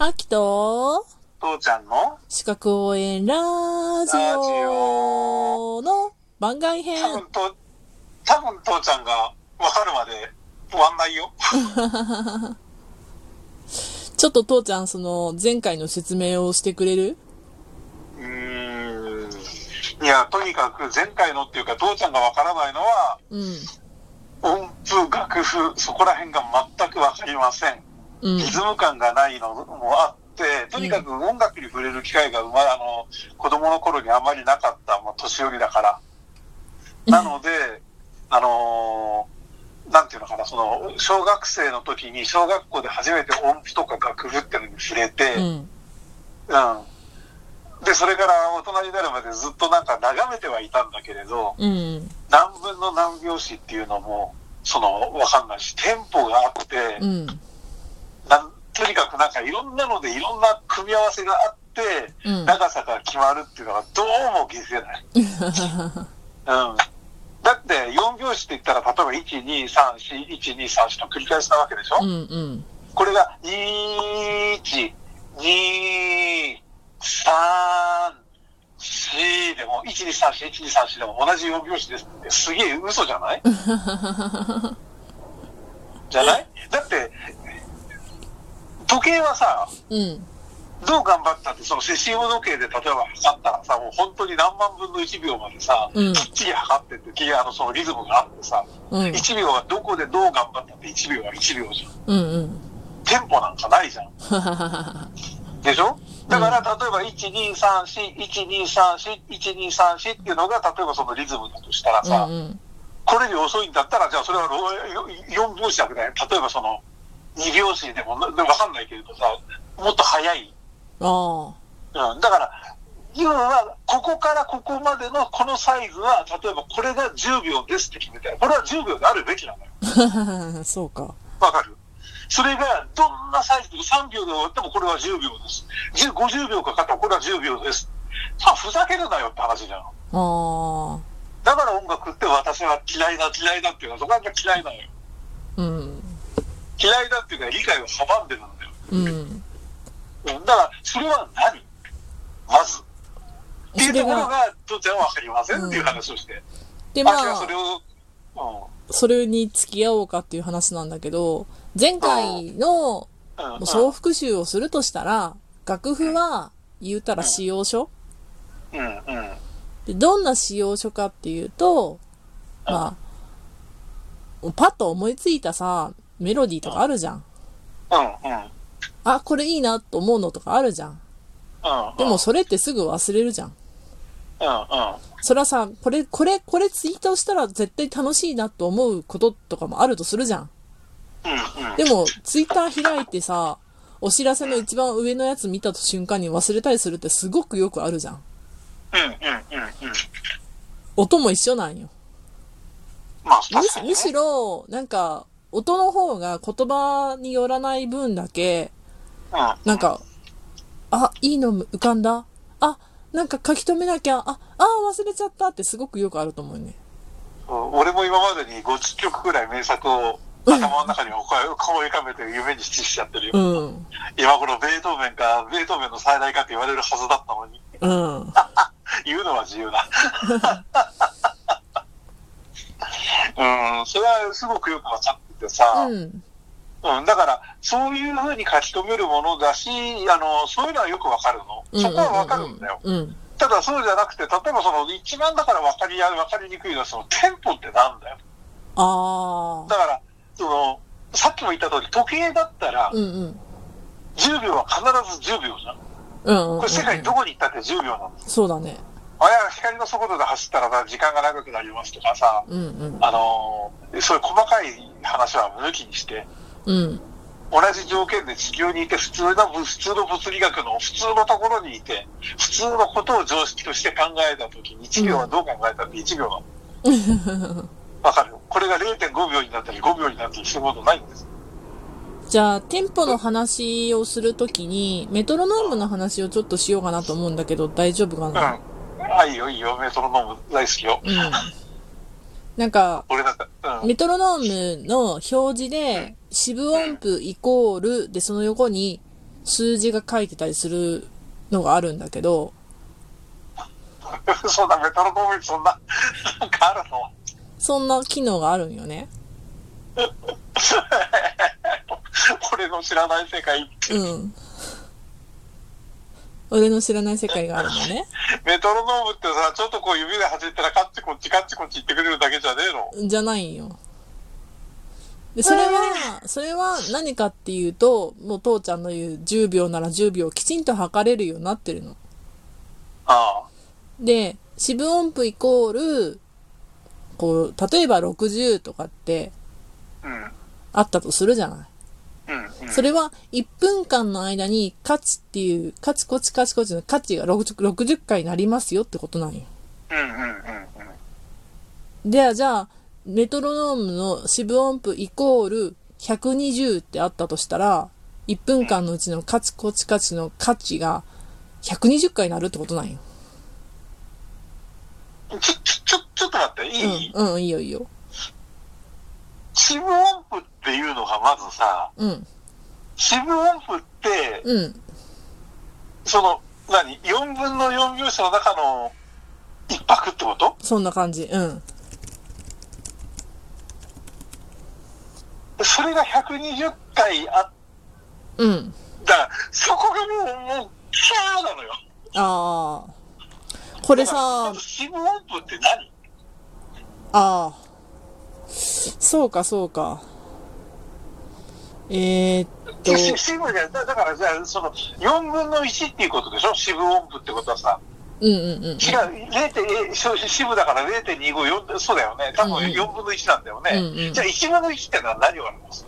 秋と、父ちゃんの？四角応援ラジオの番外編。多分と、多分父ちゃんが分かるまで終わんないよ。ちょっと父ちゃん、その、前回の説明をしてくれる？うーん。いや、とにかく前回のっていうか父ちゃんが分からないのは、うん。音符、楽譜、そこら辺が全く分かりません。うんリ。ズム感がないのもあって、とにかく音楽に触れる機会が生まあの、子供の頃にあまりなかった、まあ、年寄りだから。なので、あのーなんていうのかな、その、小学生の時に、小学校で初めて音符とか楽譜っていうのに触れて、うん。うん。で、それから大人になるまでずっとなんか眺めてはいたんだけれど、うん。何分の何拍子っていうのも、その、わかんないし、テンポがあって、うん。とにかくなんかいろんなのでいろんな組み合わせがあって、うん。長さが決まるっていうのがどうも消せない。うん。だって4拍子って言ったら、例えば1、2、3、4、1、2、3、4の繰り返しなわけでしょ、うん。うん。これが、1、2、3、4でも、1、2、3、4、1、2、3、4でも同じ4拍子ですってすげえ嘘じゃない？じゃない？だって、時計はさ、うん。どう頑張ったって、そのセシウム時計で例えば測ったらさ、もう本当に何万分の1秒までさ、うんきっちり測ってって、きあのそのリズムがあってさ、うん。1秒はどこでどう頑張ったって1秒は1秒じゃん。うん。うん。テンポなんかないじゃん。でしょ？だから、例えば、1、2、3、4、1、2、3、4、1、2、3、4っていうのが、例えばそのリズムだとしたらさ、うん。これより遅いんだったら、じゃあそれは4拍子だけだよ。例えばその、2拍子でも、なわかんないけれどさ、もっと速い。ああ。うん。だから、要は、ここからここまでのこのサイズは、例えばこれが10秒ですって決めて、これは10秒であるべきなのよ。そうか。わかる？それが、どんなサイズ？でも3秒で終わってもこれは10秒です。10 50秒かかったらこれは10秒です。さあ、ふざけるなよって話じゃん。ああ。だから音楽って私は嫌いだ、嫌いだっていうのは、そこが嫌いなのよ。うん。嫌いだっていうのは理解を阻んでるんだよ。うん。うんだから、それは何？まず。っていうところが、父ちゃんはわかりませんっていう話をして。で、まあそれ、を、うそれに付き合おうかっていう話なんだけど、前回のん。うん。うん総復習をするとしたら、楽譜は言うたら使用書？うん、うん。でどんな使用書かっていうと、まあ、パッと思いついたさ、メロディーとかあるじゃん。うん、うん。あ、これいいなと思うのとかあるじゃん。うん。でもそれってすぐ忘れるじゃん。うん、うん。それはさ、これ、これ、これツイートしたら絶対楽しいなと思うこととかもあるとするじゃん。うん、うん。でも、ツイッター開いてさ、お知らせの一番上のやつ見た瞬間に忘れたりするってすごくよくあるじゃん。うん、うん、うん、うん。音も一緒なんよ。まあ、むし確かに、ね。むしろ、なんか、音の方が言葉によらない分だけ、うん。なんか、あ、いいの浮かんだ？あ、なんか書き留めなきゃ、あ、あ忘れちゃったってすごくよくあると思うね。うん俺も今までに50曲くらい名作を頭の中に思い 浮かべて夢にしちゃってるよ。うん。今頃ベートーベンか、ベートーベンの再来かって言われるはずだったのに、うん。言うのは自由だ。うん、それはすごくよくわかっててさ、うん。うん、だから、そういうふうに書き留めるものだし、あの、そういうのはよくわかるの。そこはわかるんだよ。うん。ただそうじゃなくて、例えばその、一番だからわかりや、わかりにくいのは、その、テンポってなんだよ。ああ。だから、その、さっきも言った通り、時計だったらう、んうん。10秒は必ず10秒じゃん。うんうん。これ世界どこに行ったって10秒なんです。そうだね。あれは光の速度で走ったら時間が長くなりますとかさ、うんうん。あのーそういう細かい話は抜きにして、うん。同じ条件で地球にいて普通の、普通の物理学の普通のところにいて、普通のことを常識として考えたときに、1秒はどう考えたって1秒なの。わかるこれが0.5秒になったり5秒になったりすることないんです。じゃあ、テンポの話をするときに、メトロノームの話をちょっとしようかなと思うんだけど、大丈夫かうん。なあ、いいよいいよ、メトロノーム大好きよ。うん。なんか、俺なんか、うん。メトロノームの表示で、四分音符イコールで、その横に、数字が書いてたりするのがあるんだけど、そうだ、メトロノームにそんな、なんかあるの？そんな機能があるんよね。俺の知らない世界って。うん。俺の知らない世界があるのね。メトロノームってさ、ちょっとこう指で走ったらカッチコッチカッチコッチ言ってくれるだけじゃねえの？じゃないんよ。で、それは、それは何かっていうと、もう父ちゃんの言う10秒なら10秒きちんと測れるようになってるの。あで、四分音符イコール、こう、例えば60とかってあ。うん。あったとするじゃない。それは1分間の間にカチっていう、カチコチカチコチのカチが 60, 60回になりますよってことなんよ。うんうんうんうん。では、じゃあ、メトロノームの四分音符イコール120ってあったとしたら、1分間のうちのカチコチカチのカチが120回になるってことなんよ。ちょ、ちょ、ちょ、ちょっと待って、いい、うん、うん、いいよいいよ。四分音符っていうのがまずさ、うん、四分音符って、うん、その、何 ?4 分の4拍子の中の一拍ってこと？そんな感じ。うん。それが120回あっうん。たら、そこがもう、もう、キャーなのよ。ああ。これさず、四分音符って何？ああ。そうか、そうか。えー、っと、じゃだだからじゃあ、その、4分の1っていうことでしょ？四分音符ってことはさ。うんうんうん。違う、0. えし四分だから0.254、そうだよね。多分うんうん4分の1なんだよね。うんうんじゃあ1分の1ってのは何を表す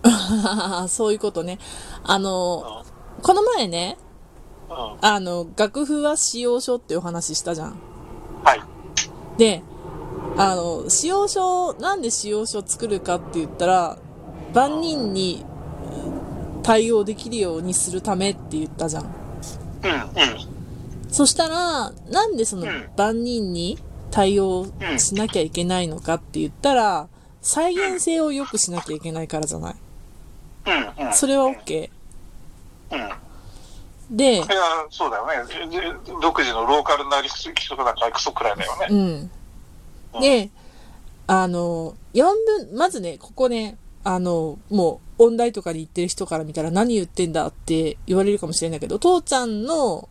そういうことね。あの、のこの前ね、うん。うん。あの、楽譜は使用書っていうお話したじゃん。はい。で、あの、使用書、なんで使用書作るかって言ったら、万人にうん対応できるようにするためって言ったじゃん。うん、うん。そしたら、なんでそのうん万人に対応しなきゃいけないのかって言ったら、再現性を良くしなきゃいけないからじゃない？うん、うん。それは OK。うん。いで、や、そうだよね。独自のローカルな規則なんかクソくらいだよね。うん。で、あの、4分、まずね、ここね、あの、もう、音大とかに行ってる人から見たら何言ってんだって言われるかもしれないけど、父ちゃんの、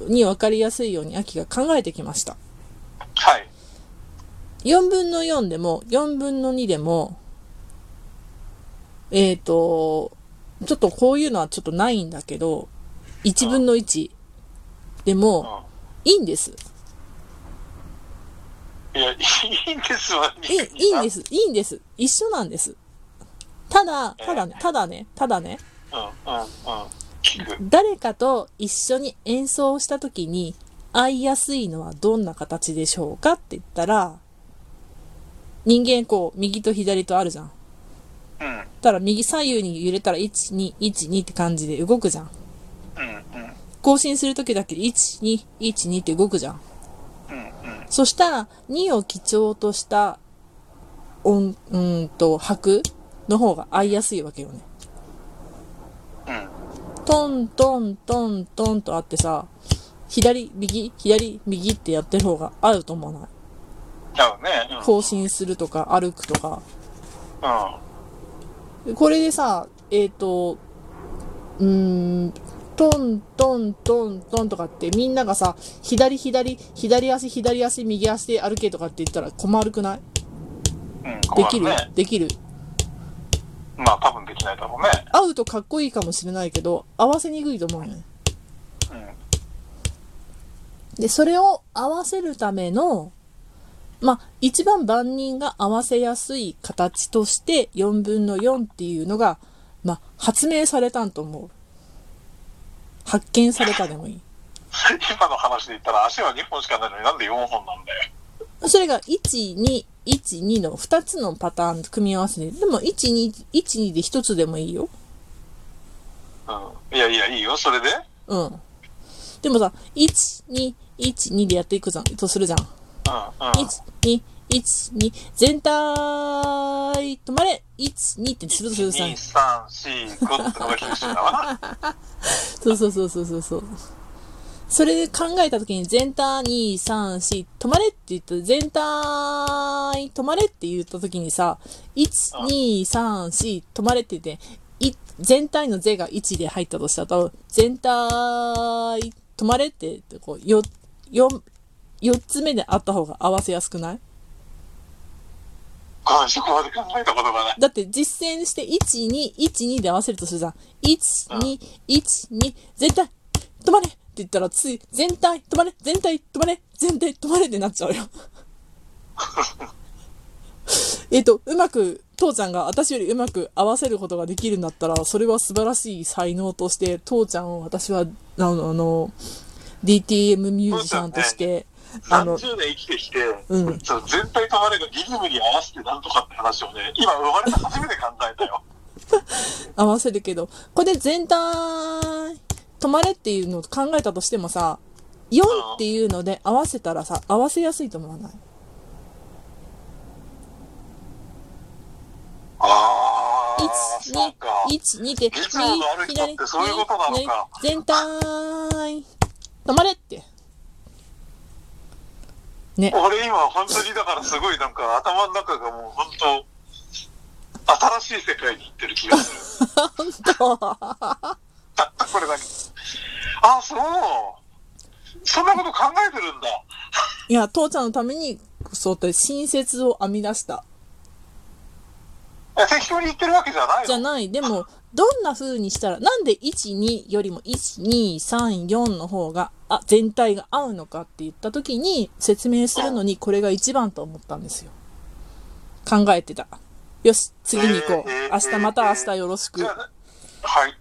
に分かりやすいように秋が考えてきました。はい。4分の4でも、4分の2でも、えっ、と、ちょっとこういうのはちょっとないんだけど、1分の1でうもん。いいんです。いや、いいんですわ。いいんです。いいんです。一緒なんです。ただ、ただね、ただね、ただね。誰かと一緒に演奏した時に合いやすいのはどんな形でしょうかって言ったら、人間こう、右と左とあるじゃん。うん、たら右左右に揺れたら1、2、1、2って感じで動くじゃん。うん、うん、更新する時だけで1、2、1、2って動くじゃん。うん、うん。そしたら、2を基調とした音、うーんと、拍の方が合いやすいわけよね。うん。トントントントンとあってさ、左、右、左、右ってやってる方が合うと思わない？合うね。うん。更新するとか歩くとか。うん。これでさ、えっ、と、うーん、トントントントンとかってみんながさ、左左、左足左足右足で歩けとかって言ったら困るくない？うん、できる？できる？まあ、多分できないだろうね。合うとかっこいいかもしれないけど、合わせにくいと思うよね。うん。で、それを合わせるための、まあ、一番万人が合わせやすい形として4分の4っていうのが、まあ、発明されたんと思う。発見されたでもいい。今の話で言ったら足は2本しかないのになんで4本なんだよ。それが1、2、1、2の2つのパターン組み合わせで、でも1、2、1、2で1つでもいいよ。うん。いやいや、いいよ、それで？うん。でもさ、1、2、1、2でやっていくじゃん、とするじゃん。うん、うん。1、2、1、1、2、全体、止まれ !1、2ってするとするさ。2、3、4、5ってのが九州だわな。そ うそうそうそうそうそう。それで考えたときに全体2、3、4、止まれって言った全体、止まれって言ったときにさ、1、2、3、4、止まれって言って、い全体の是が1で入ったとしたら、全体、止まれってこう、よ、よ、4つ目であった方が合わせやすくない？あそこまで考えたことがない。だって実践して1、2、1、2で合わせるとするじゃん。1、2、1、2、全体、止まれ言ったらつい、全体、止まれ、全体、止まれ、全体、止まれってなっちゃうよ。えっと、うまく、父ちゃんが私よりうまく合わせることができるんだったら、それは素晴らしい才能として、父ちゃんを私は、あの、あの DTM ミュージシャンとして、あの、30年生きてきて、うんその全体とまれがリズムに合わせてなんとかって話をね、今生まれて初めて考えたよ。合わせるけど、これで全体、止まれっていうのを考えたとしてもさ、4っていうので合わせたらさ、合わせやすいと思わない？ああ、1、そうか。2、1、2って、リズムのある人ってそういうことなのか左全体、止まれって。ね。俺今本当にだからすごいなんか頭の中がもう本当、新しい世界に行ってる気がする。本当たったこれだけ。あ、そう。そんなこと考えてるんだ。いや、父ちゃんのために、そうって新説を編み出した。え適当に言ってるわけじゃないの？じゃない。でも、どんな風にしたら、なんで1、2よりも1、2、3、4の方が、あ、全体が合うのかって言った時に説明するのにこれが一番と思ったんですよ。考えてた。よし、次に行こう。えー明日また明日よろしくはい。